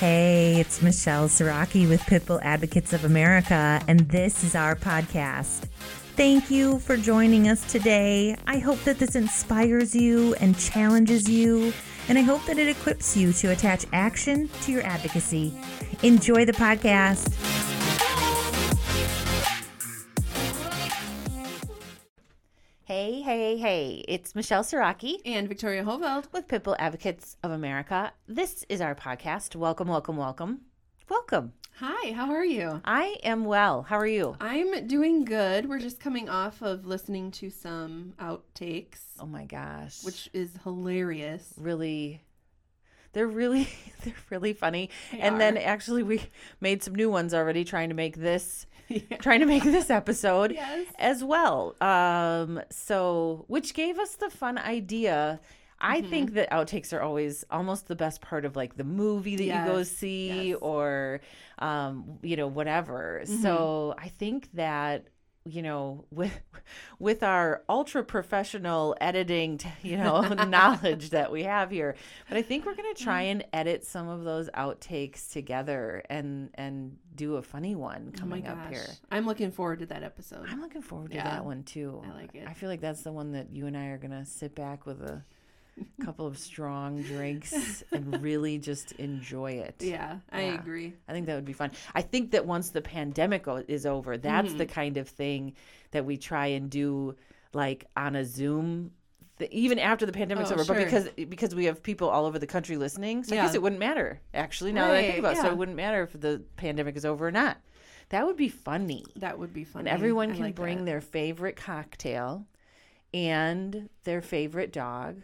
Hey, it's Michelle Siraki with Pitbull Advocates of America, and this is our podcast. Thank you for joining us today. I hope that this inspires you and challenges you, and I hope that it equips you to attach action to your advocacy. Enjoy the podcast. Hey, hey, hey, it's Michelle Siraki and Victoria Hoveld with Pitbull Advocates of America. This is our podcast. Welcome, welcome, welcome. Welcome. Hi, how are you? I am well. How are you? I'm doing good. We're just coming off of listening to some outtakes. Oh my gosh. Which is hilarious. Really they're really they're really funny. They and are. then actually we made some new ones already trying to make this yeah. trying to make this episode yes. as well. Um so which gave us the fun idea I mm-hmm. think that outtakes are always almost the best part of like the movie that yes. you go see yes. or um, you know whatever. Mm-hmm. So I think that you know with with our ultra professional editing you know knowledge that we have here. But i think we're going to try mm-hmm. and edit some of those outtakes together and and do a funny one oh coming oh up here. I'm looking forward to that episode. I'm looking forward to yeah. that one too. I like it. I feel like that's the one that you and i are going to sit back with a couple of strong drinks and really just enjoy it. Yeah, I yeah. agree. I think that would be fun. I think that once the pandemic is over, that's mm-hmm. the kind of thing that we try and do like on a Zoom even after the pandemic's oh, over, sure. but because because we have people all over the country listening, so yeah. I guess it wouldn't matter. Actually, now right, that I think about yeah. it, so it wouldn't matter if the pandemic is over or not. That would be funny. That would be funny. And everyone can like bring that. their favorite cocktail and their favorite dog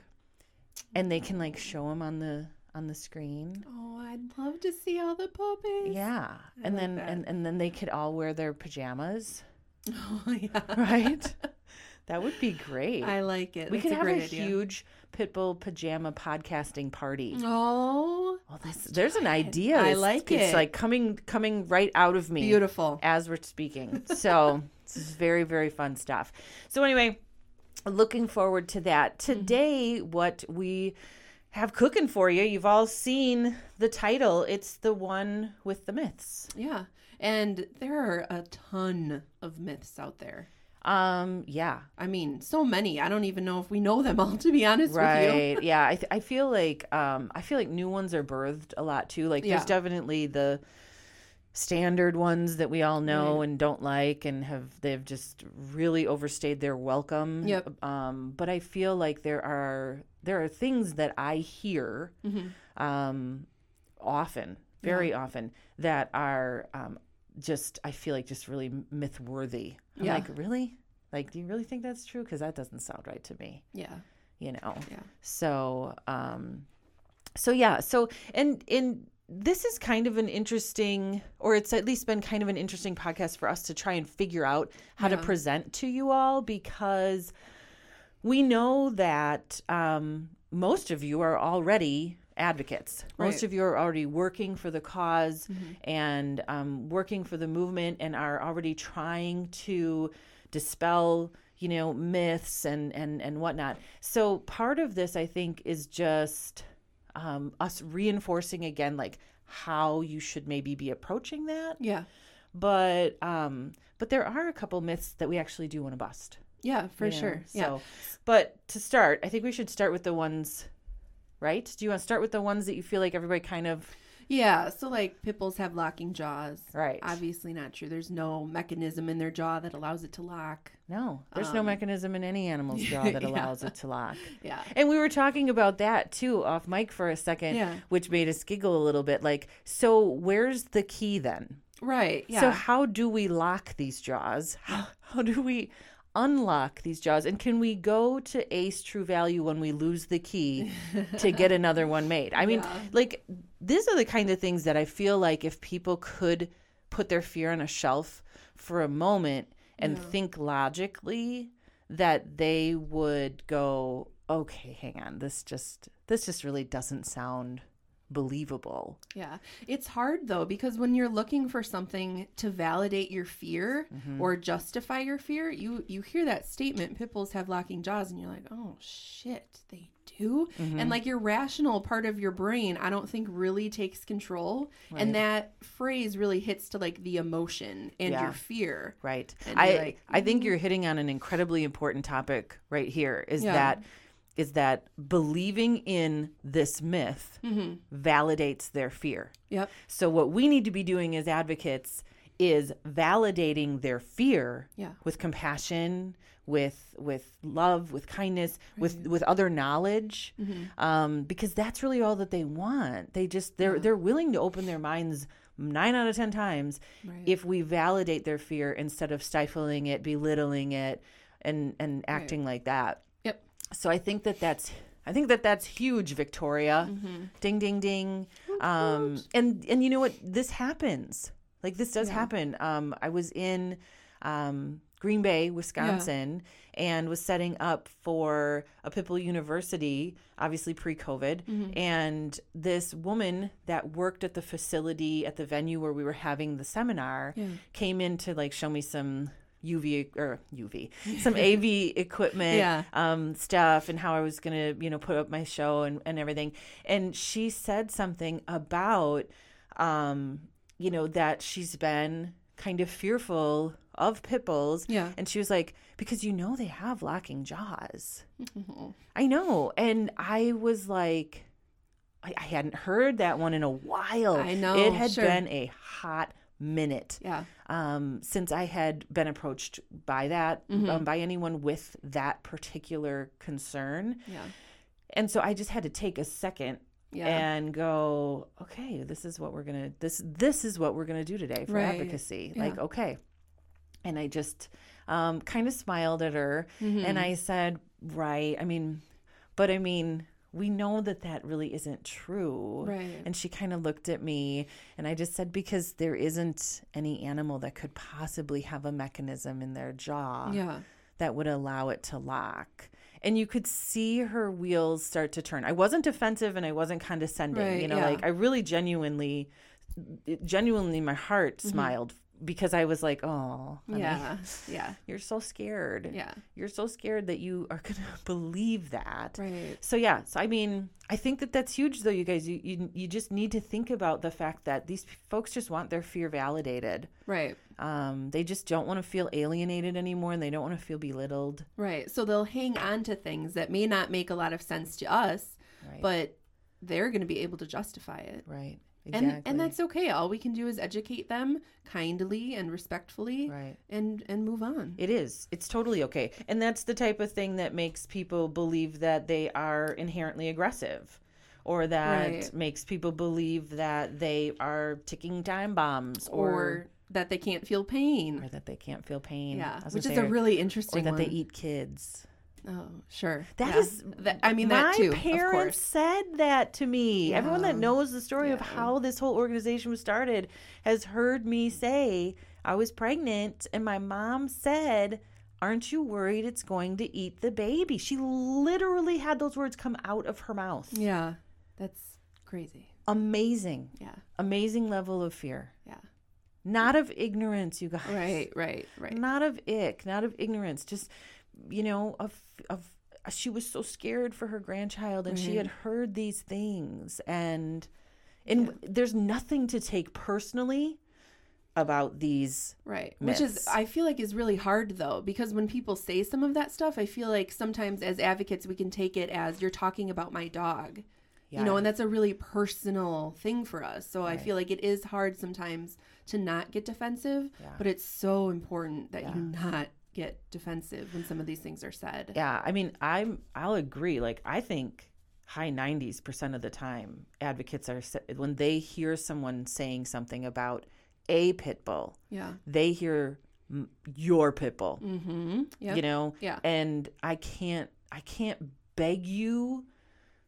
and they can like show them on the on the screen. Oh, I'd love to see all the puppies. Yeah, I and like then that. and and then they could all wear their pajamas. Oh yeah, right. that would be great. I like it. We That's could a have a idea. huge pitbull pajama podcasting party. Oh, well, there's an idea. I it's, like it's it. It's like coming coming right out of me. Beautiful as we're speaking. So this is very very fun stuff. So anyway, looking forward to that. Mm-hmm. Today, mm-hmm. what we have cooking for you, you've all seen the title. It's the one with the myths. Yeah. And there are a ton of myths out there. Um, yeah. I mean, so many. I don't even know if we know them all to be honest right. with you. yeah. I, th- I feel like um I feel like new ones are birthed a lot too. Like yeah. there's definitely the standard ones that we all know right. and don't like and have they've just really overstayed their welcome. Yep. Um, but I feel like there are there are things that I hear mm-hmm. um, often, very yeah. often, that are um, just I feel like just really myth worthy. Yeah. like, really? Like, do you really think that's true? Because that doesn't sound right to me. Yeah. You know. Yeah. So, um, so yeah. So, and in this is kind of an interesting, or it's at least been kind of an interesting podcast for us to try and figure out how yeah. to present to you all because we know that um, most of you are already advocates. Right. Most of you are already working for the because mm-hmm. and um, working for the movement and are already trying to dispel you know myths and and and whatnot so part of this i think is just um, us reinforcing again like how you should maybe be approaching that. Yeah. But um, but there are a couple myths that we actually do want to bust. Yeah, for sure. So, yeah. but to start, I think we should start with the ones, right? Do you want to start with the ones that you feel like everybody kind of yeah, so like pit bulls have locking jaws. Right. Obviously not true. There's no mechanism in their jaw that allows it to lock. No, there's um, no mechanism in any animal's jaw that allows yeah. it to lock. Yeah. And we were talking about that too off mic for a second, yeah. which made us giggle a little bit. Like, so where's the key then? Right. Yeah. So how do we lock these jaws? How, how do we unlock these jaws and can we go to ace true value when we lose the key to get another one made i mean yeah. like these are the kind of things that i feel like if people could put their fear on a shelf for a moment and yeah. think logically that they would go okay hang on this just this just really doesn't sound believable. Yeah. It's hard though because when you're looking for something to validate your fear Mm-hmm. or justify your fear, you you hear that statement pit bulls have locking jaws and you're like, "Oh shit, they do." Mm-hmm. And like your rational part of your brain, I don't think really takes control. And that phrase really hits to like the emotion and Yeah. your fear. Right. And I like, I think you're hitting on an incredibly important topic right here is Yeah. that is that believing in this myth validates their fear. Yep. So what we need to be doing as advocates is validating their fear Yeah. with compassion, with with love, with kindness, with with other knowledge, um, because that's really all that they want. They just they're they're willing to open their minds nine out of ten times Right. if we validate their fear instead of stifling it, belittling it, and and acting like that. So I think that that's I think that that's huge, Victoria. Ding ding ding. Um, and and you know what? This happens. Like this does happen. Um, I was in um, Green Bay, Wisconsin, and was setting up for a Pitbull University, obviously pre-COVID. And this woman that worked at the facility at the venue where we were having the seminar came in to like show me some UV or UV, some AV equipment, Yeah. um, stuff, and how I was gonna, you know, put up my show and, and everything. And she said something about, um, you know, that she's been kind of fearful of pit bulls. Yeah. And she was like, because you know they have locking jaws. Mm-hmm. I know. And I was like, I, I hadn't heard that one in a while. I know, It had sure. been a hot minute Yeah. um, since I had been approached by that, Mm-hmm. um, by anyone with that particular concern. Yeah. And so I just had to take a second Yeah. and go, okay, this is what we're gonna this this is what we're gonna do today for Right. advocacy. Yeah. Like, okay. And I just um, kind of smiled at her Mm-hmm. and I said, right. I mean, but I mean, we know that that really isn't true. Right. And she kind of looked at me and I just said, because there isn't any animal that could possibly have a mechanism in their jaw Yeah. that would allow it to lock. And you could see her wheels start to turn. I wasn't defensive and I wasn't condescending. Right, you know, yeah. like I really genuinely, genuinely, my heart mm-hmm. smiled because I was like, oh, honey. Yeah. Yeah. you're so scared. Yeah. You're so scared that you are to believe that. Right. So yeah, so I mean, I think that that's huge though you guys. You, you you just need to think about the fact that these folks just want their fear validated. Right. Um, they just don't want to feel alienated anymore and they don't want to feel belittled. Right. So they'll hang on to things that may not make a lot of sense to us, Right. but they're going to be able to justify it. Right. Exactly. And and that's okay. All we can do is educate them kindly and respectfully right. and and move on. It is. It's totally okay. And that's the type of thing that makes people believe that they are inherently aggressive or that Right. makes people believe that they are ticking time bombs or, or that they can't feel pain. or that they can't feel pain. Yeah, which is a really or interesting that one. they eat kids. Oh, sure. That Yeah. is, That- I mean my that too. parents said that to me. Everyone that knows the story of how this whole organization was started has heard me say I was pregnant, and my mom said, "Aren't you worried it's going to eat the baby?" She literally had those words come out of her mouth. Yeah, that's crazy. Amazing, Yeah, amazing level of fear. yeah. Not of ignorance, you guys. Right, right, right. Not of ick, not of ignorance, just you know, of of she was so scared for her grandchild and she had heard these things and and there's nothing to take personally about these Right. Which is. I feel like, is really hard though, because when people say some of that stuff, I feel like sometimes as advocates, we can take it as you're talking about my dog. You know, and that's a really personal thing for us. So I feel like it is hard sometimes to not get defensive, Yeah. but it's so important that Yeah. you not get defensive when some of these things are said. Yeah, I mean, I'm I'll agree. Like I think high 90s percent of the time advocates are when they hear someone saying something about a pit bull, Yeah. they hear your pit bull. Mm-hmm. Yeah. you know Yeah. and i can't i can't beg you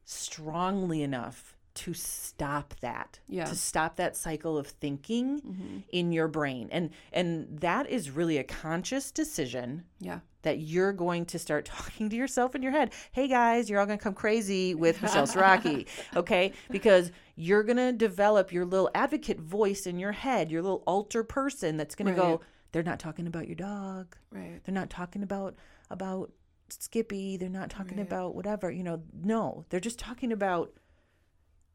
strongly enough to stop that Yeah. to stop that cycle of thinking mm-hmm. in your brain and and that is really a conscious decision Yeah. that you're going to start talking to yourself in your head. Hey guys, you're all going to come crazy with Michelle Siraki, okay? Because you're going to develop your little advocate voice in your head, your little alter person that's going to go, they're not talking about your dog. Right. They're not talking about about Skippy. They're not talking Right. about whatever. You know, no, they're just talking about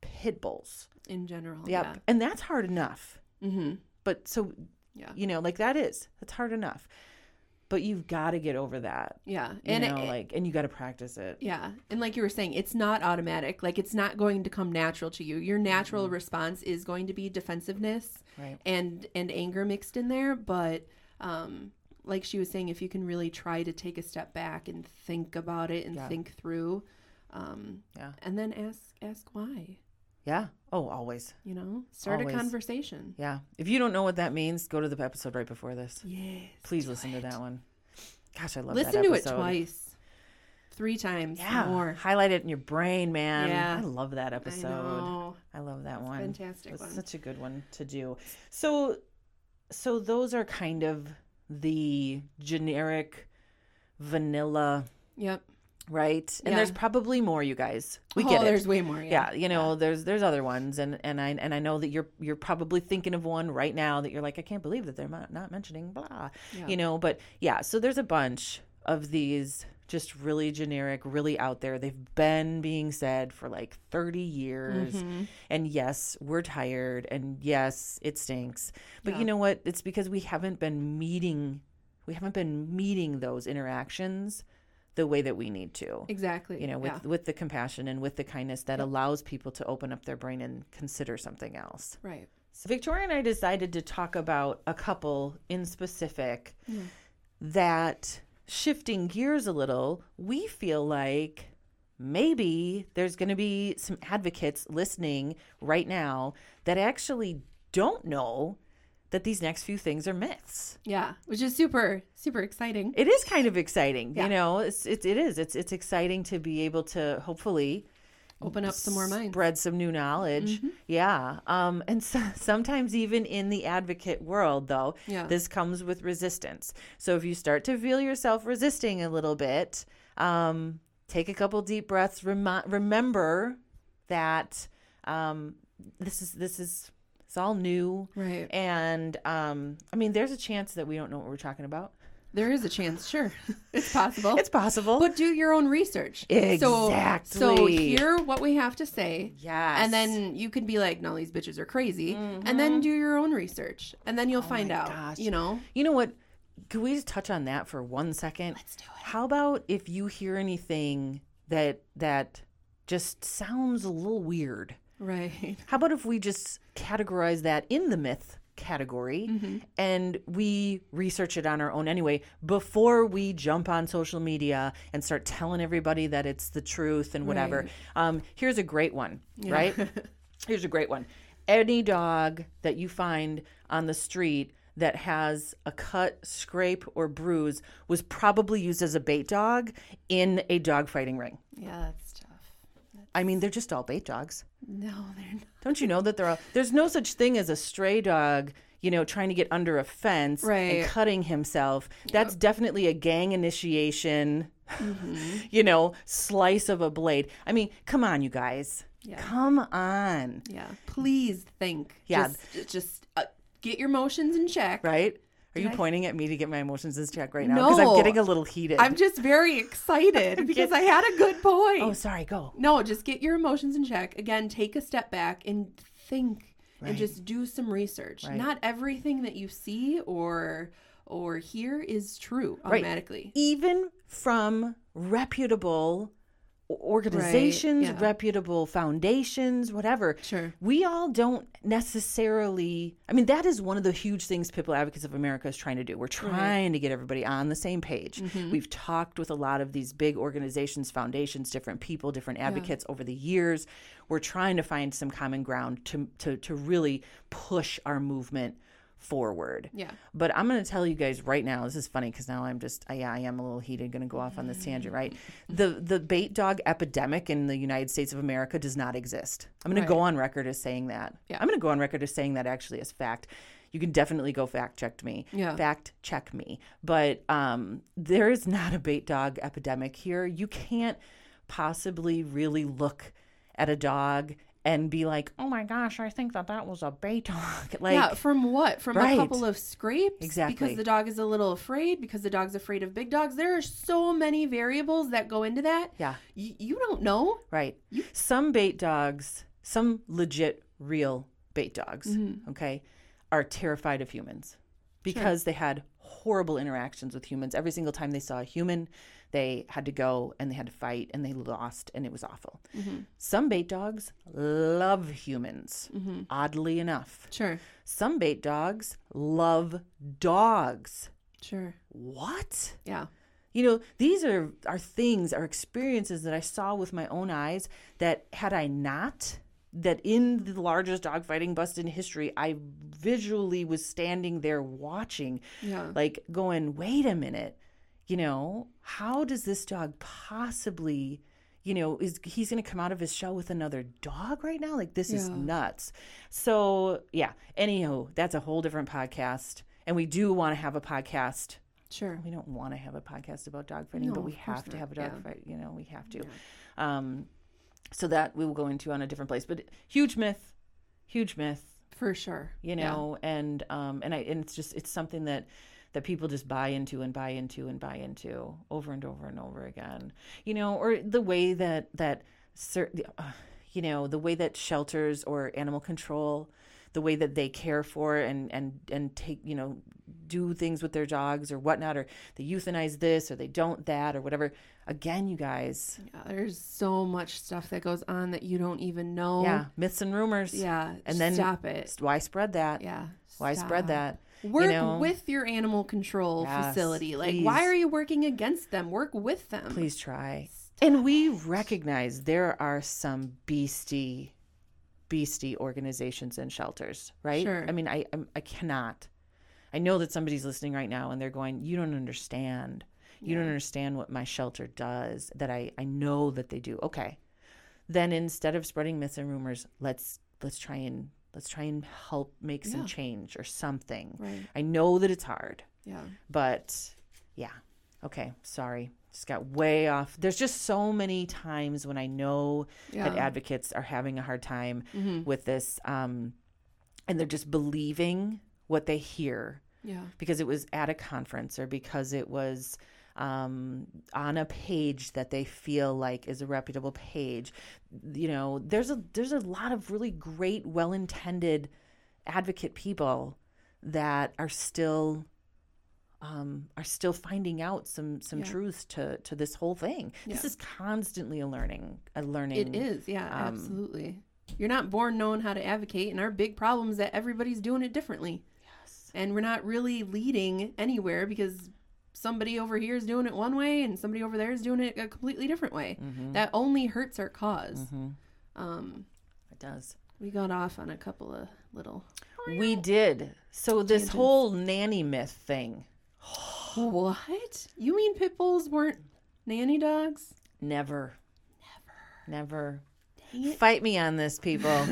pit bulls. In general. Yep. And that's hard enough. Mm-hmm. But so, Yeah. you know, like that is, that's hard enough. But you've got to get over that. Yeah. You And know, it, like, and you got to practice it. Yeah. And like you were saying, it's not automatic. Like it's not going to come natural to you. Your natural Mm-hmm. response is going to be defensiveness Right. and and anger mixed in there, but um like she was saying if you can really try to take a step back and think about it and Yeah. think through um Yeah. and then ask ask why, Yeah. Oh, always. you know? Start Always. a conversation. Yeah. If you don't know what that means, go to the episode right before this. Yes. Please listen to that one. Gosh, I love Listen that episode. Listen to it twice. Three times Yeah. more. Highlight it in your brain, man. Yeah. I love that I episode. know. I, love that one. Fantastic It's one. such a good one to do. So, so those are kind of the generic vanilla, Yep. Right? And Yeah. there's probably more, you guys. We oh, get it. there's way more. yeah, Yeah. you know, there's there's other ones, and and I and I know that you're you're probably thinking of one right now that you're like, I can't believe that they're not, not mentioning blah, Yeah. you know. But yeah, so there's a bunch of these just really generic, really out there. They've been being said for like 30 years, Mhm. and yes, we're tired, and yes, it stinks. But Yeah. you know what? It's because we haven't been meeting, we haven't been meeting those interactions the way that we need to Exactly. you know with yeah. with the compassion and with the kindness that allows people to open up their brain and consider something else Right. so victoria and i decided to talk about a couple in specific Yeah. that shifting gears a little we feel like maybe there's going to be some advocates listening right now that actually don't know that these next few things are myths Yeah. Which is super, super exciting. it is kind of exciting Yeah. you know it's, it's it is it's it's exciting to be able to hopefully Open up some more minds. spread some new knowledge Mm-hmm. yeah um and so, sometimes even in the advocate world though Yeah. this comes with resistance so if you start to feel yourself resisting a little bit um take a couple deep breaths Remi- remember that um this is this is it's all new Right. and um i mean there's a chance that we don't know what we're talking about There is a chance. Sure. it's possible. it's possible but do your own research. So, so Exactly. hear what we have to say. yes And then you can be like, no, these bitches are crazy. And then do your own research. And then you'll find my out. gosh. You know? You know what? Could we just touch on that for one second? Let's do it. How about if you hear anything that that just sounds a little weird? Right. How about if we just categorize that in the myth category Mm-hmm. and we research it on our own anyway before we jump on social media and start telling everybody that it's the truth and whatever. Right. Um, here's a great one, right? Here's a great one. Any dog that you find on the street that has a cut, scrape, or bruise was probably used as a bait dog in a dog fighting ring. Yeah. I mean, they're just all bait dogs. No, they're not. Don't you know that there are all, there's no such thing as a stray dog, you know, trying to get under a fence Right. and cutting himself. That's definitely a gang initiation, Mm-hmm. you know, slice of a blade. I mean, come on, you guys. Yeah. Come on. Yeah. Please think. Yeah. Just, just uh, get your emotions in check. Right? Are you I- pointing at me to get my emotions in check right now? Because I'm getting a little heated. I'm just very excited because I had a good point. oh, sorry. Go. No, just get your emotions in check. Again, take a step back and think Right. and just do some research. Right. Not everything that you see or or hear is true Right. automatically. Even from reputable organizations, yeah. reputable foundations, whatever. Sure. We all don't necessarily. I mean, that is one of the huge things Pitbull Advocates of America is trying to do. We're trying to get everybody on the same page. Mm-hmm. We've talked with a lot of these big organizations, foundations, different people, different advocates over the years. We're trying to find some common ground to to to really push our movement forward. Yeah. But I'm going to tell you guys right now. This is funny because now I'm just, I, yeah, I am a little heated. Going to go off on this tangent, right? The the bait dog epidemic in the United States of America does not exist. I'm going Right. to go on record as saying that. Yeah. I'm going to go on record as saying that actually as fact. You can definitely go fact check me. Yeah. Fact check me. But um, there is not a bait dog epidemic here. You can't possibly really look at a dog and be like, "Oh my gosh, I think that that was a bait dog." like, yeah, from what? From Right. a couple of scrapes? Exactly. Because the dog is a little afraid, because the dog's afraid of big dogs. There are so many variables that go into that. yeah. Y- you don't know. Right. Some bait dogs, some legit real bait dogs, Mm-hmm. okay, are terrified of humans because they had horrible interactions with humans. Every single time they saw a human, they had to go and they had to fight and they lost and it was awful. Mm-hmm. Some bait dogs love humans, oddly enough. Sure. Some bait dogs love dogs. Sure. What? Yeah. You know, these are are things, are experiences that I saw with my own eyes that had I not that in the largest dogfighting bust in history, I visually was standing there watching, Yeah. like going, wait a minute, you know, how does this dog possibly, you know, is he's going to come out of his shell with another dog right now? Like this is nuts. So yeah. Anyhow, that's a whole different podcast, and we do want to have a podcast Sure. we don't want to have a podcast about dog fighting, No, but we have to not. have a dog Yeah. fight. You know, we have to. Um, so that we will go into on a different place. But huge myth, huge myth. For sure. You Yeah. know, and um, and I and it's just it's something that that people just buy into and buy into and buy into over and over and over again. You know, or the way that that certain, uh, you know, the way that shelters or animal control, the way that they care for and and and take you know do things with their dogs or whatnot, or they euthanize this or they don't that or whatever. Again, you guys, Yeah, there's so much stuff that goes on that you don't even know. yeah, myths and rumors. Yeah. And then stop it. why spread that? Yeah. Why spread that? Work know? with your animal control Yes, facility. Like, please. why are you working against them? Work with them. Please try. And we recognize there are some beastie, beastie organizations and shelters, right? Sure. I mean, I I'm, I cannot. I know that somebody's listening right now and they're going, "You don't understand. You don't understand what my shelter does." That I I know that they do. Okay, then instead of spreading myths and rumors, let's let's try and let's try and help make some Yeah. change or something. Right. I know that it's hard. Yeah. But yeah, okay, sorry. Just got way off. There's just so many times when I know that Yeah. Mm-hmm. advocates are having a hard time with this, um, and they're just believing what they hear Yeah. because it was at a conference or because it was um, on a page that they feel like is a reputable page. You know, there's a there's a lot of really great, well-intended advocate people that are still um, are still finding out some some Yeah. truths to to this whole thing. This is constantly a learning a learning. It is. Yeah. um, absolutely. You're not born knowing how to advocate, and our big problem is that everybody's doing it differently. Yes. And we're not really leading anywhere because somebody over here is doing it one way and somebody over there is doing it a completely different way. Mm-hmm. That only hurts our because Um, It does. we got off on a couple of little. We did. So this whole nanny myth thing. What? You mean pit bulls weren't nanny dogs? Never. Never. Never. Dang it. Fight me on this, people.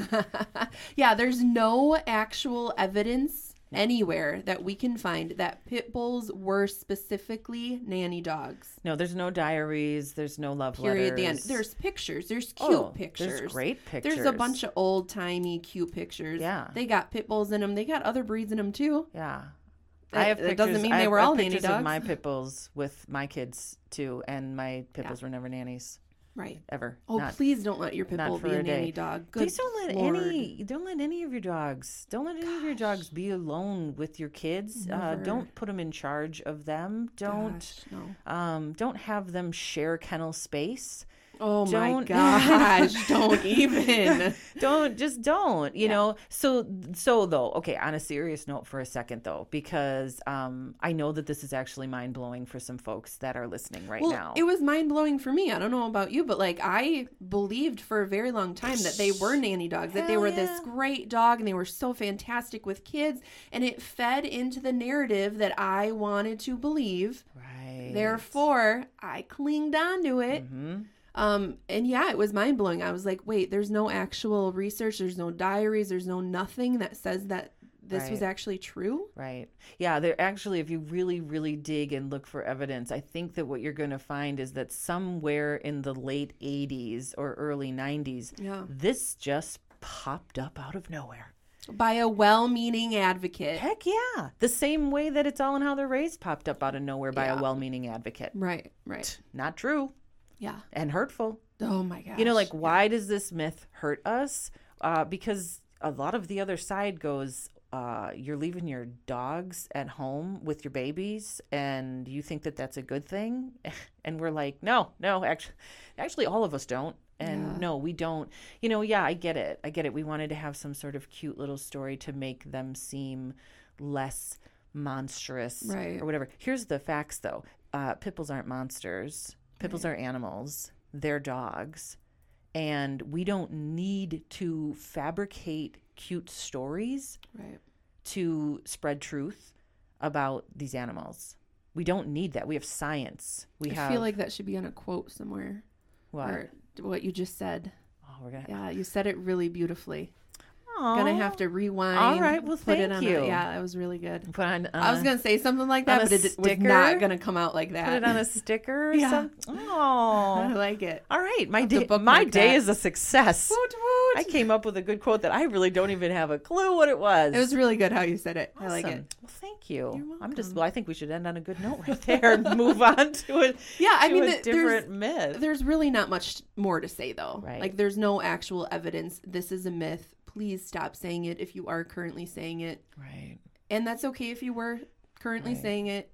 yeah, there's no actual evidence anywhere that we can find that pit bulls were specifically nanny dogs. no, there's no diaries. There's no love Period. The end. letters. There's pictures. There's oh, cute Oh, pictures. There's great pictures. There's a bunch of old timey cute pictures. Yeah. They got pit bulls in them. They got other breeds in them too. Yeah. I have pictures. doesn't mean they were all nanny pictures of my pit bulls with my kids too, and my pit bulls were never nannies Right. ever. Oh, Not- please don't let your pit bull be a a nanny dog. Good Please don't let Lord. any don't let any of your dogs don't let any of your dogs be alone with your kids. Uh, don't put them in charge of them. Don't Gosh, no. um, don't have them share kennel space. Oh my Don't- gosh, don't even. don't just don't you Yeah. know so so though okay on a serious note for a second though because um i know that this is actually mind-blowing for some folks that are listening right well, now it was mind blowing for me. I don't know about you, but like I believed for a very long time that they were nanny dogs, that they Hell were this great dog and they were so fantastic with kids. And it fed into the narrative that I wanted to believe. right Therefore, I clinged onto it. Mhm. Um, and yeah, it was mind blowing. I was like, wait, there's no actual research, there's no diaries, there's no nothing that says that this was actually true. Right. Yeah, there actually if you really really dig and look for evidence, I think that what you're going to find is that somewhere in the late 80s or early 90s, Yeah. this just popped up out of nowhere. By a well meaning advocate. Heck yeah. The same way that it's all in how they're raised popped up out of nowhere by Yeah. a well-meaning advocate. Right, right. Not true Yeah. and hurtful. Oh my gosh. You know, like why does this myth hurt us? Uh, because a lot of the other side goes, uh, you're leaving your dogs at home with your babies, and you think that that's a good thing, and we're like, no, no, actually, actually, all of us don't. And Yeah. no, we don't. You know, yeah, I get it. I get it. We wanted to have some sort of cute little story to make them seem less monstrous Right. or whatever. Here's the facts, though. Uh, pit bulls aren't monsters. Pit bulls are animals. They're dogs, and we don't need to fabricate cute stories Right. to spread truth about these animals. We don't need that. We have science. We I have feel like that should be on a quote somewhere. what? What you just said. oh, we're gonna. Yeah, you said it really beautifully. Aw. Gonna have to rewind. All right, well, put it thank on a- you. yeah, it was really good. put on. I was uh, gonna say something like that, but it was sticker? not gonna come out like that. put it on a sticker. Or Yeah. something. I Oh. like it. All right, my day. My day that. is a success. Woot, woot. I came up with a good quote that I really don't even have a clue what it was. It was really good how you said it. I like it. Well, thank you. You're I'm just. Well, I think we should end on a good note right there and move on to it. Yeah, I mean, a th- different there's myth. there's really not much more to say though. Right. Like there's no actual evidence. This is a myth. Please stop saying it if you are currently saying it. right. And that's okay if you were currently Right. saying it.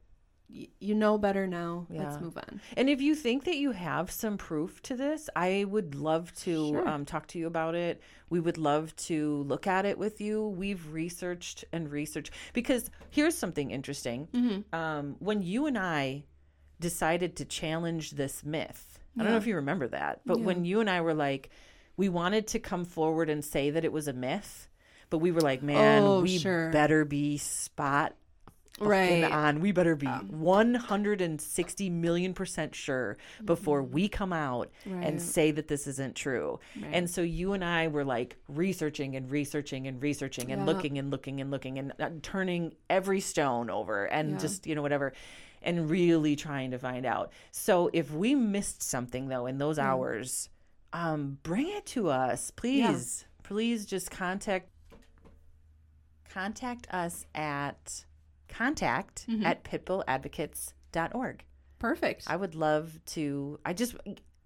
Y- you know better now. Let's move on. And if you think that you have some proof to this, I would love to Sure. um, talk to you about it. We would love to look at it with you. We've researched and researched because here's something interesting. Mm-hmm. Um, when you and I decided to challenge this myth, I don't know if you remember that, but Yeah. when you and I were like, we wanted to come forward and say that it was a myth, but we were like, man, Oh, we sure. better be spot Right. on. We better be 160 million percent sure before we come out Right. and say that this isn't true. Right. And so you and I were like researching and researching and researching and Yeah. looking and looking and looking and uh, turning every stone over and Yeah. just, you know, whatever. And really trying to find out. So if we missed something though in those hours, um, bring it to us, please. Please just contact contact us at contact Mm-hmm. at pitbulladvocates.org. Perfect. I would love to I just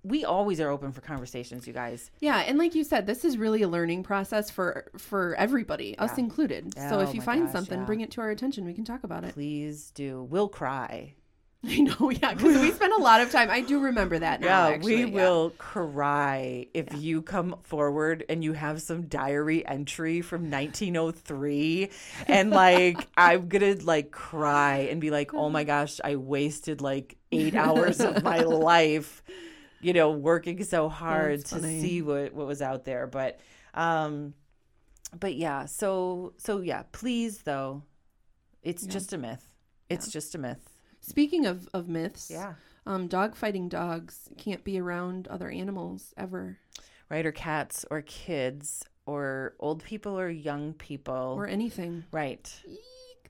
we always are open for conversations, you guys. Yeah, and like you said, this is really a learning process for for everybody, us Yeah. included. so Oh if you find gosh, something, yeah. bring it to our attention. We can talk about it. Please do. We'll cry. I know, yeah, because we spend a lot of time. I do remember that. Now, Yeah, actually, we yeah. will cry if you come forward and you have some diary entry from 1903 and like I'm going to like cry and be like, "Oh my gosh, I wasted like 8 hours of my life you know, working so hard That's to funny. see what what was out there, but um but yeah, so so yeah, please though. It's Yeah. just a myth. It's just a myth. Speaking of of myths, Yeah. um, dog fighting dogs can't be around other animals ever, right? Or cats or kids or old people or young people. or anything. right.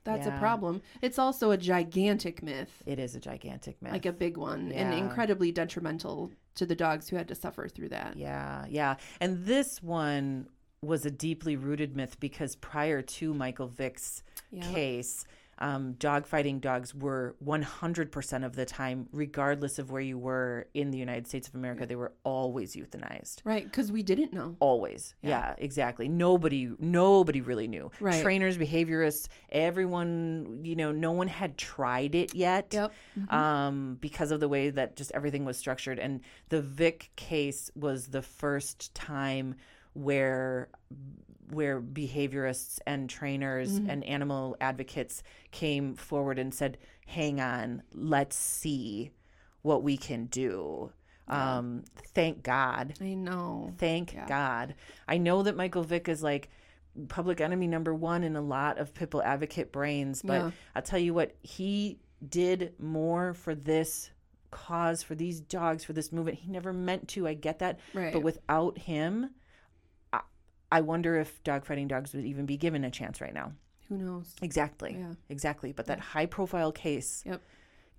That's Yeah. a problem. It's also a gigantic myth, It is a gigantic myth. like a big one, and incredibly detrimental to the dogs who had to suffer through that. yeah, yeah. And this one was a deeply rooted myth because prior to Michael Vick's Yeah. case, um, dog fighting dogs were 100% of the time, regardless of where you were in the United States of America, they were always euthanized. Right, because we didn't know. Always. Yeah. yeah. exactly. Nobody, nobody really knew. Right. Trainers, behaviorists, everyone, you know, no one had tried it yet. Yep. Mm-hmm. Um, because of the way that just everything was structured. And the Vick case was the first time where where behaviorists and trainers mm-hmm. and animal advocates came forward and said, "Hang on, let's see what we can do." Yeah. Um, thank God. I know. Thank yeah. God. I know that Michael Vick is like public enemy number one in a lot of people advocate brains, but yeah. I'll tell you what, he did more for this cause, for these dogs, for this movement. He never meant to. I get that. Right. But without him, I wonder if dogfighting dogs would even be given a chance right now. Who knows? Exactly. Yeah. Exactly. But that high profile case yep.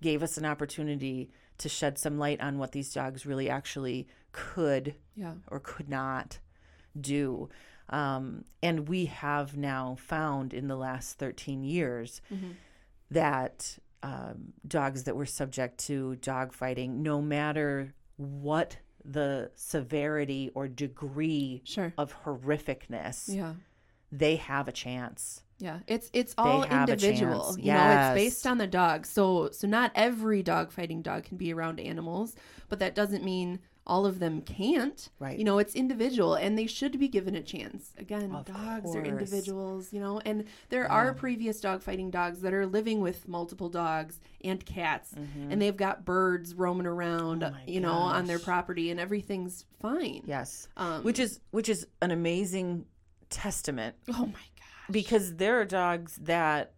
gave us an opportunity to shed some light on what these dogs really actually could yeah. or could not do. Um, and we have now found in the last 13 years mm-hmm. that um, dogs that were subject to dog fighting, no matter what the severity or degree sure. of horrificness, yeah. they have a chance. Yeah, it's it's all individual. You yes. know, it's based on the dog. So so not every dog fighting dog can be around animals, but that doesn't mean all of them can't. Right. You know, it's individual and they should be given a chance. Again, of dogs course. are individuals, you know, and there yeah. are previous dog fighting dogs that are living with multiple dogs and cats mm-hmm. and they've got birds roaming around, oh you gosh. know, on their property and everything's fine. Yes. Um, which is which is an amazing testament. Oh my gosh. Because there are dogs that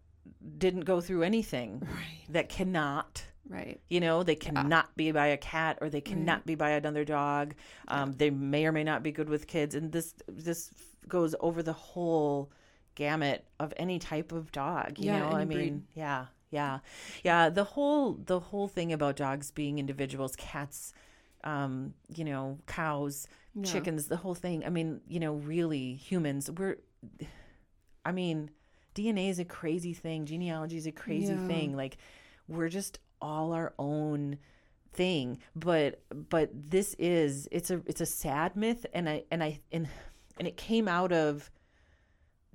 didn't go through anything right. that cannot Right. You know, they cannot yeah. be by a cat or they cannot right. be by another dog. Um, They may or may not be good with kids, and this this goes over the whole gamut of any type of dog. You yeah, know, I mean, breed. yeah, yeah, yeah. The whole the whole thing about dogs being individuals, cats, um, you know, cows, yeah. chickens, the whole thing. I mean, you know, really, humans. We're, I mean, DNA is a crazy thing. Genealogy is a crazy thing. Like, we're just all our own thing but but this is it's a it's a sad myth and i and i and and it came out of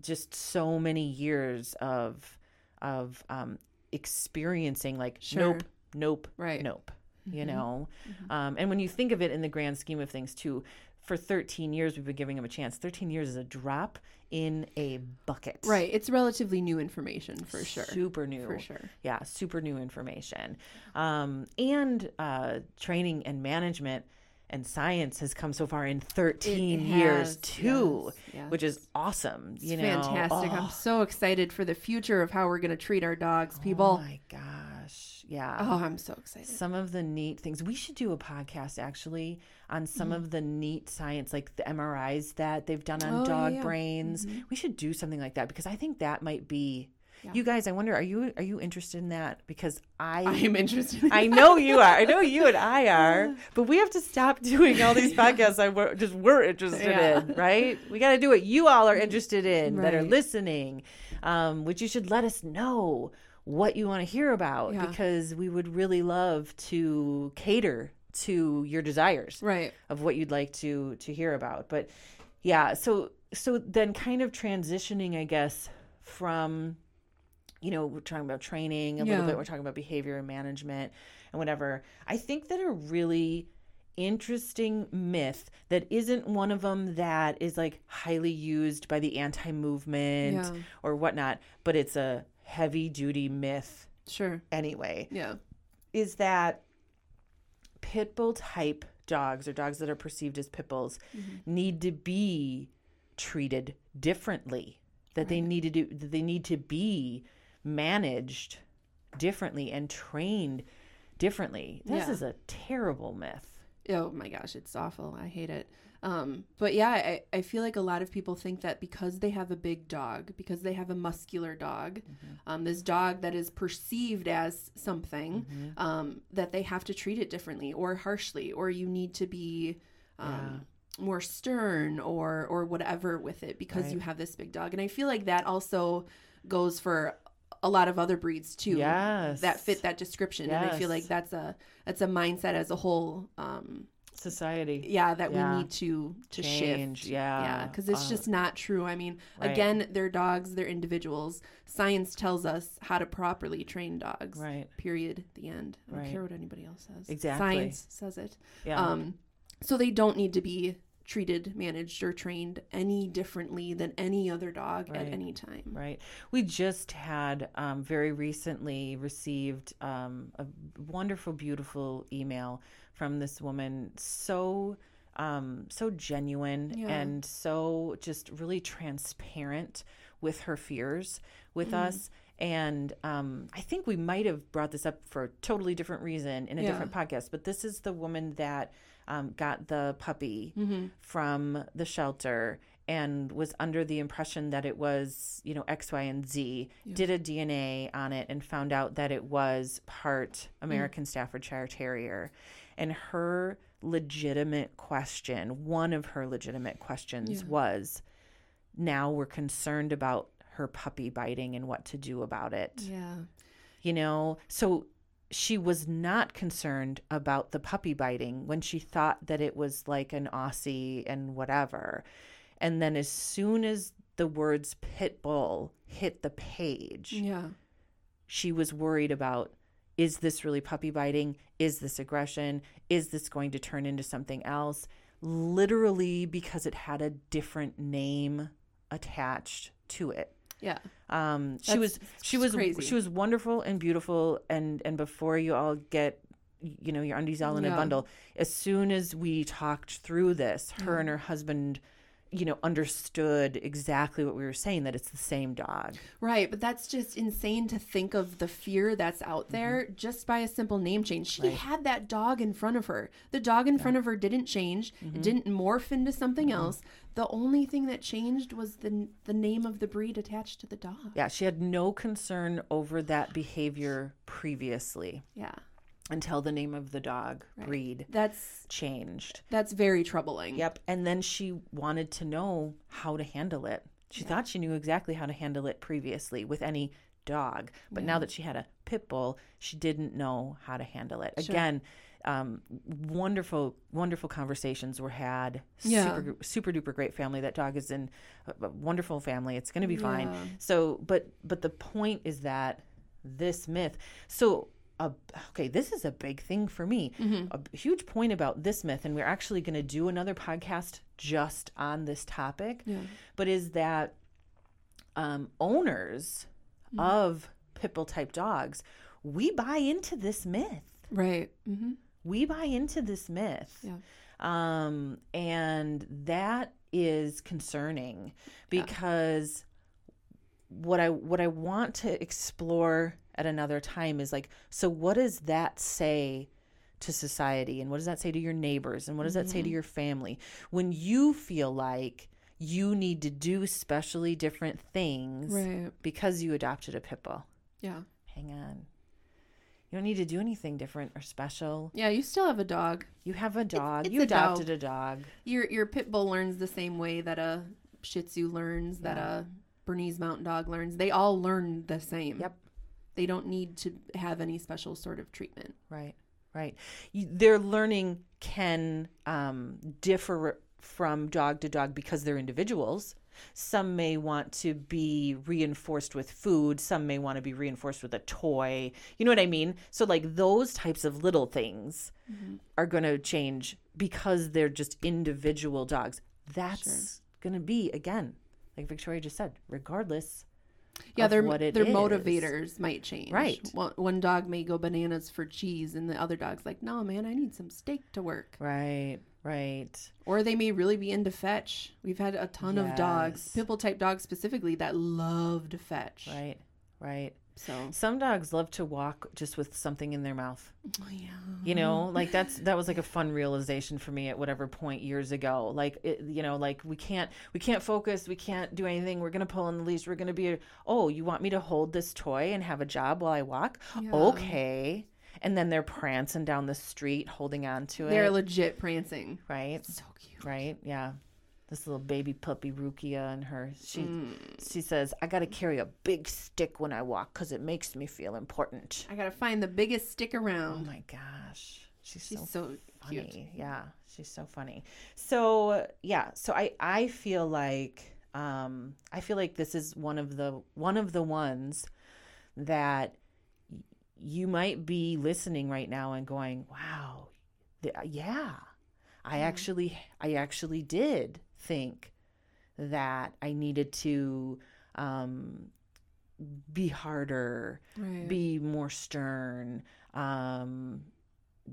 just so many years of of um experiencing like sure. nope nope right nope mm-hmm. you know mm-hmm. um and when you think of it in the grand scheme of things too for 13 years we've been giving him a chance. 13 years is a drop in a bucket. Right it's relatively new information for sure. Super new. For sure. Yeah super new information. Um, and uh, training and management and science has come so far in 13 years too yes, yes. which is awesome you it's know. fantastic. Oh. i'm so excited for the future of how we're going to treat our dogs people. oh my gosh yeah oh i'm so excited some of the neat things we should do a podcast actually on some mm-hmm. of the neat science, like the MRIs that they've done on oh, dog yeah. brains. Mm-hmm. We should do something like that because I think that might be. Yeah. You guys, I wonder, are you are you interested in that? Because I I am interested. In I know you are. I know you and I are. But we have to stop doing all these podcasts. I were, just we're interested yeah. in, right? We got to do what you all are interested in right. that are listening, um, which you should let us know what you want to hear about because we would really love to cater to your desires right of what you'd like to to hear about but yeah so so then kind of transitioning i guess from you know we're talking about training a yeah. little bit we're talking about behavior and management and whatever i think that a really interesting myth that isn't one of them that is like highly used by the anti-movement yeah. or whatnot but it's a heavy duty myth sure. anyway. Yeah. Is that pit bull type dogs or dogs that are perceived as pit bulls mm-hmm. need to be treated differently that right. they need to do that they need to be managed differently and trained differently. This yeah. is a terrible myth. Oh my gosh it's awful. I hate it um, but yeah, I, I feel like a lot of people think that because they have a big dog, because they have a muscular dog, mm-hmm. um, this dog that is perceived as something, mm-hmm. um, that they have to treat it differently or harshly, or you need to be um, yeah. more stern or or whatever with it because right. you have this big dog. And I feel like that also goes for a lot of other breeds too. Yes. That fit that description. And I feel like that's a that's a mindset as a whole. Um, Society. yeah, that Yeah. we need to to Change, shift. yeah. yeah, because it's Uh, just not true. I mean, right. again, they're dogs, they're individuals. Science tells us how to properly train dogs. Right. Period. The end. I don't Right. care what anybody else says. Exactly. Science says it. Yeah. Um, so they don't need to be treated, managed, or trained any differently than any other dog at any time. Right. We just had um, very recently received um, a wonderful, beautiful email from this woman. So, um, so genuine Yeah. and so just really transparent with her fears with us. And um, I think we might have brought this up for a totally different reason in a Yeah. different podcast. But this is the woman that um, got the puppy Mm-hmm. from the shelter and was under the impression that it was, you know, X, Y, and Z, did a DNA on it and found out that it was part mm. American Staffordshire Terrier. And her legitimate question, one of her legitimate questions Yeah. was now we're concerned about her puppy biting and what to do about it Yeah. you know so she was not concerned about the puppy biting when she thought that it was like an aussie and whatever and then as soon as the words pit bull hit the page Yeah. she was worried about is this really puppy biting? Is this aggression? Is this going to turn into something else? Literally because it had a different name attached to it. Yeah. um, she was she was crazy. she was wonderful and beautiful. And and before you all get you know your undies all in a bundle as soon as we talked through this her and her husband you know understood exactly what we were saying that it's the same dog Right, but that's just insane to think of the fear that's out there just by a simple name change. She Mm-hmm. Right. had that dog in front of her. The dog in front of her didn't change. Mm-hmm. It didn't morph into something else. The only thing that changed was the the name of the breed attached to the dog. yeah she had no concern over that behavior previously Yeah. Until the name of the dog breed That's changed that's very troubling. Yep. And then she wanted to know how to handle it. She thought she knew exactly how to handle it previously with any dog. But now that she had a pit bull, she didn't know how to handle it. Again, um, wonderful, wonderful conversations were had. Yeah. Super, super duper great family. That dog is in a, a wonderful family. It's going to be fine. Yeah. So, but, but the point is that this myth, so a, okay, this is a big thing for me. Mm-hmm. A huge point about this myth, and we're actually going to do another podcast just on this topic. Yeah. But is that um, owners Mm-hmm. of pit bull type dogs, we buy into this myth. Right. Mm-hmm. We buy into this myth. Yeah. Um, and that is concerning because what I what I want to explore at another time is like, so what does that say to society and what does that say to your neighbors and what does that say to mm-hmm. your family when you feel like you need to do specially different things Right. because you adopted a pit bull? Yeah. Hang on. You don't need to do anything different or special. Yeah, you still have a dog. You have a dog. it's you a dog. adopted a dog. Your your pit bull learns the same way that a Shih Tzu learns, that a Bernese Mountain Dog learns. They all learn the same. Yep. They don't need to have any special sort of treatment. Right, right. You, their learning can um, differ from dog to dog because they're individuals. Some may want to be reinforced with food. Some may want to be reinforced with a toy. You know what I mean? So, like, those types of little things are going to change because they're just individual dogs. That's going to be, again, like Victoria just said, regardless. Yeah, their their is. motivators might change. Right. One, one dog may go bananas for cheese, and the other dog's like, "No, man, I need some steak to work." Right, right. Or they may really be into fetch. We've had a ton of dogs, Yes. pitbull type dogs specifically, that loved fetch. Right, right. So, Some dogs love to walk just with something in their mouth. oh, yeah. You know, like that's that was like a fun realization for me at whatever point years ago. Like it, you know, like we can't we can't focus, we can't do anything. We're gonna pull on the leash. We're gonna be. Oh, you want me to hold this toy and have a job while I walk? Yeah. Okay. And then they're prancing down the street, holding on to it. They're legit prancing. right, So cute. right, yeah. This little baby puppy Rukia and her she mm. she says I got to carry a big stick when I walk cuz it makes me feel important. I got to find the biggest stick around. Oh my gosh. She's, she's so, so funny. Cute. Yeah, she's so funny. So, yeah, so I I feel like um I feel like this is one of the one of the ones that you might be listening right now and going, "Wow, th- yeah, I mm. actually I actually did think that I needed to um, be harder, right. be more stern, um,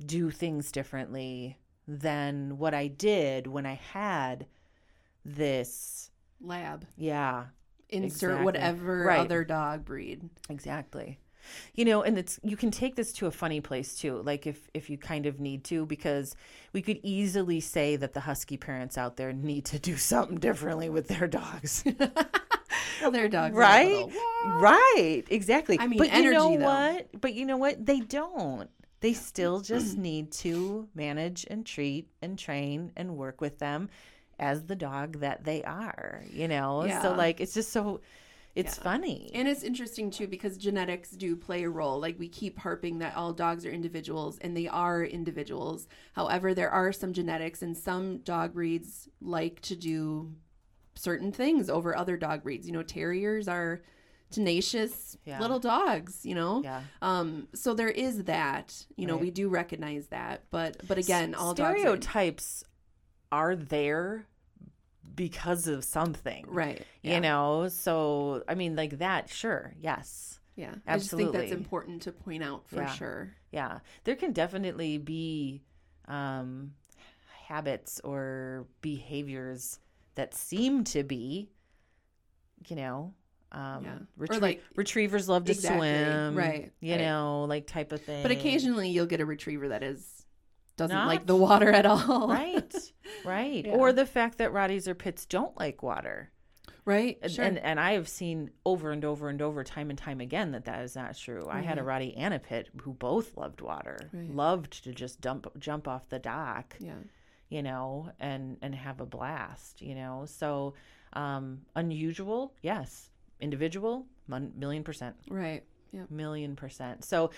do things differently than what I did when I had this lab. Yeah. Insert exactly. whatever right. other dog breed. Exactly you know and it's you can take this to a funny place too like if if you kind of need to because we could easily say that the husky parents out there need to do something differently with their dogs. Their dogs right? right exactly. I mean but energy, you know though. what? But you know what? They don't. They still just need to manage and treat and train and work with them as the dog that they are you know? Yeah. so like it's just so it's yeah. funny. And it's interesting too because genetics do play a role. Like we keep harping that all dogs are individuals and they are individuals. However, there are some genetics and some dog breeds like to do certain things over other dog breeds. You know, terriers are tenacious yeah. little dogs, you know? Yeah. Um, so there is that, you know, right. we do recognize that. But but again, all stereotypes are, are there because of something. Right. Yeah. You know, so I mean like that, sure. Yes. Yeah. Absolutely. I just think that's important to point out for yeah. sure. Yeah. There can definitely be um habits or behaviors that seem to be you know um yeah. Retrie- or like retrievers love to exactly. swim right you right. know like type of thing but occasionally you'll get a retriever that is doesn't Not, like the water at all. right. Right. Yeah. Or the fact that Rotties or Pits don't like water. Right. And, sure. and, and I have seen over and over and over, time and time again, that that is not true. I had a Rottie and a Pit who both loved water, right. loved to just dump jump off the dock. Yeah. You know, and and have a blast. You know, so um, unusual, yes. Individual, million percent. Right. Yeah. Million percent. So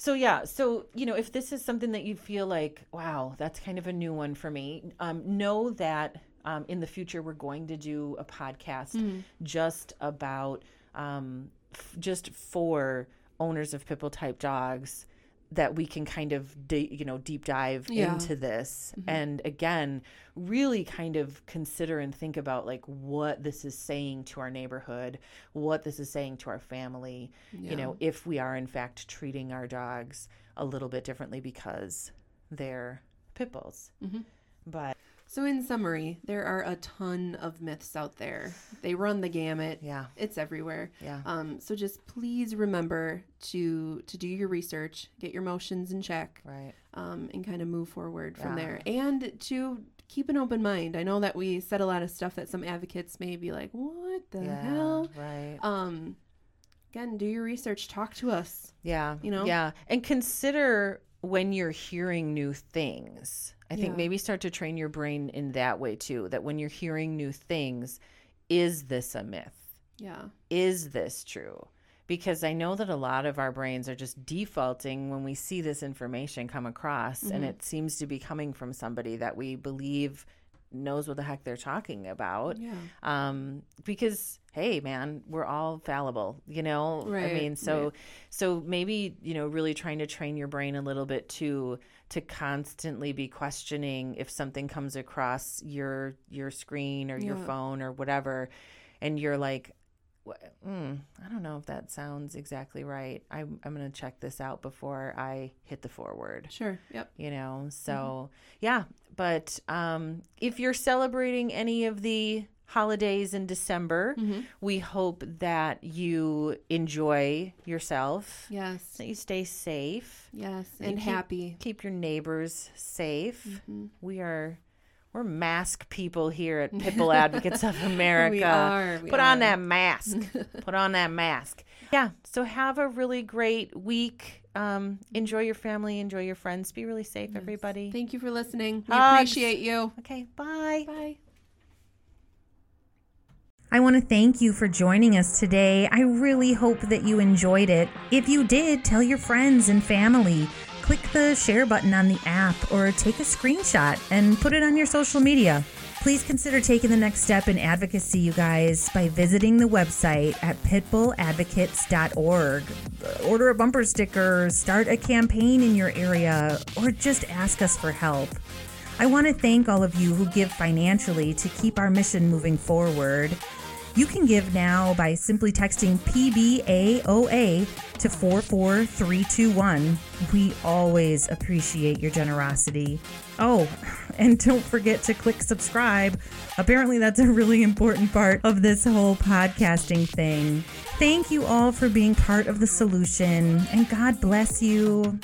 so yeah, so you know, if this is something that you feel like, wow, that's kind of a new one for me, um, know that um, in the future we're going to do a podcast mm-hmm. just about um, f- just for owners of pitbull type dogs that we can kind of de- you know deep dive yeah. into this mm-hmm. and again really kind of consider and think about like what this is saying to our neighborhood what this is saying to our family yeah. you know if we are in fact treating our dogs a little bit differently because they're pit bulls mm-hmm. but so, in summary, there are a ton of myths out there. They run the gamut. Yeah, it's everywhere. Yeah. Um. So just please remember to to do your research, get your emotions in check. Right. Um. And kind of move forward from yeah. there, and to keep an open mind. I know that we said a lot of stuff that some advocates may be like, "What the yeah, hell?" Right. Um. Again, do your research. Talk to us. Yeah. You know. Yeah, and consider when you're hearing new things I think yeah. maybe start to train your brain in that way too. That when you're hearing new things, is this a myth? Yeah. Is this true? Because I know that a lot of our brains are just defaulting when we see this information come across mm-hmm. and it seems to be coming from somebody that we believe knows what the heck they're talking about. Yeah. Um, because hey, man, we're all fallible, you know. Right. I mean, so right. so maybe you know, really trying to train your brain a little bit to to constantly be questioning if something comes across your your screen or yeah. your phone or whatever, and you're like. Mm, I don't know if that sounds exactly right. I'm I'm gonna check this out before I hit the forward. Sure. Yep. You know. So mm-hmm. yeah, but um, if you're celebrating any of the holidays in December. Mm-hmm. We hope that you enjoy yourself. Yes. That you stay safe. Yes. And, keep, happy. Keep your neighbors safe. Mm-hmm. We are we're mask people here at Pitbull Advocates of America. we are. We Put are. on that mask. Put on that mask. Yeah. So have a really great week. Um, enjoy your family. Enjoy your friends. Be really safe, yes. everybody. Thank you for listening. We Hugs. appreciate you. Okay. Bye. Bye. I want to thank you for joining us today. I really hope that you enjoyed it. If you did, tell your friends and family. Click the share button on the app or take a screenshot and put it on your social media. Please consider taking the next step in advocacy, you guys, by visiting the website at pitbulladvocates.org. Order a bumper sticker, start a campaign in your area, or just ask us for help. I want to thank all of you who give financially to keep our mission moving forward. You can give now by simply texting PBAOA to 44321. We always appreciate your generosity. Oh, and don't forget to click subscribe. Apparently, that's a really important part of this whole podcasting thing. Thank you all for being part of the solution, and God bless you.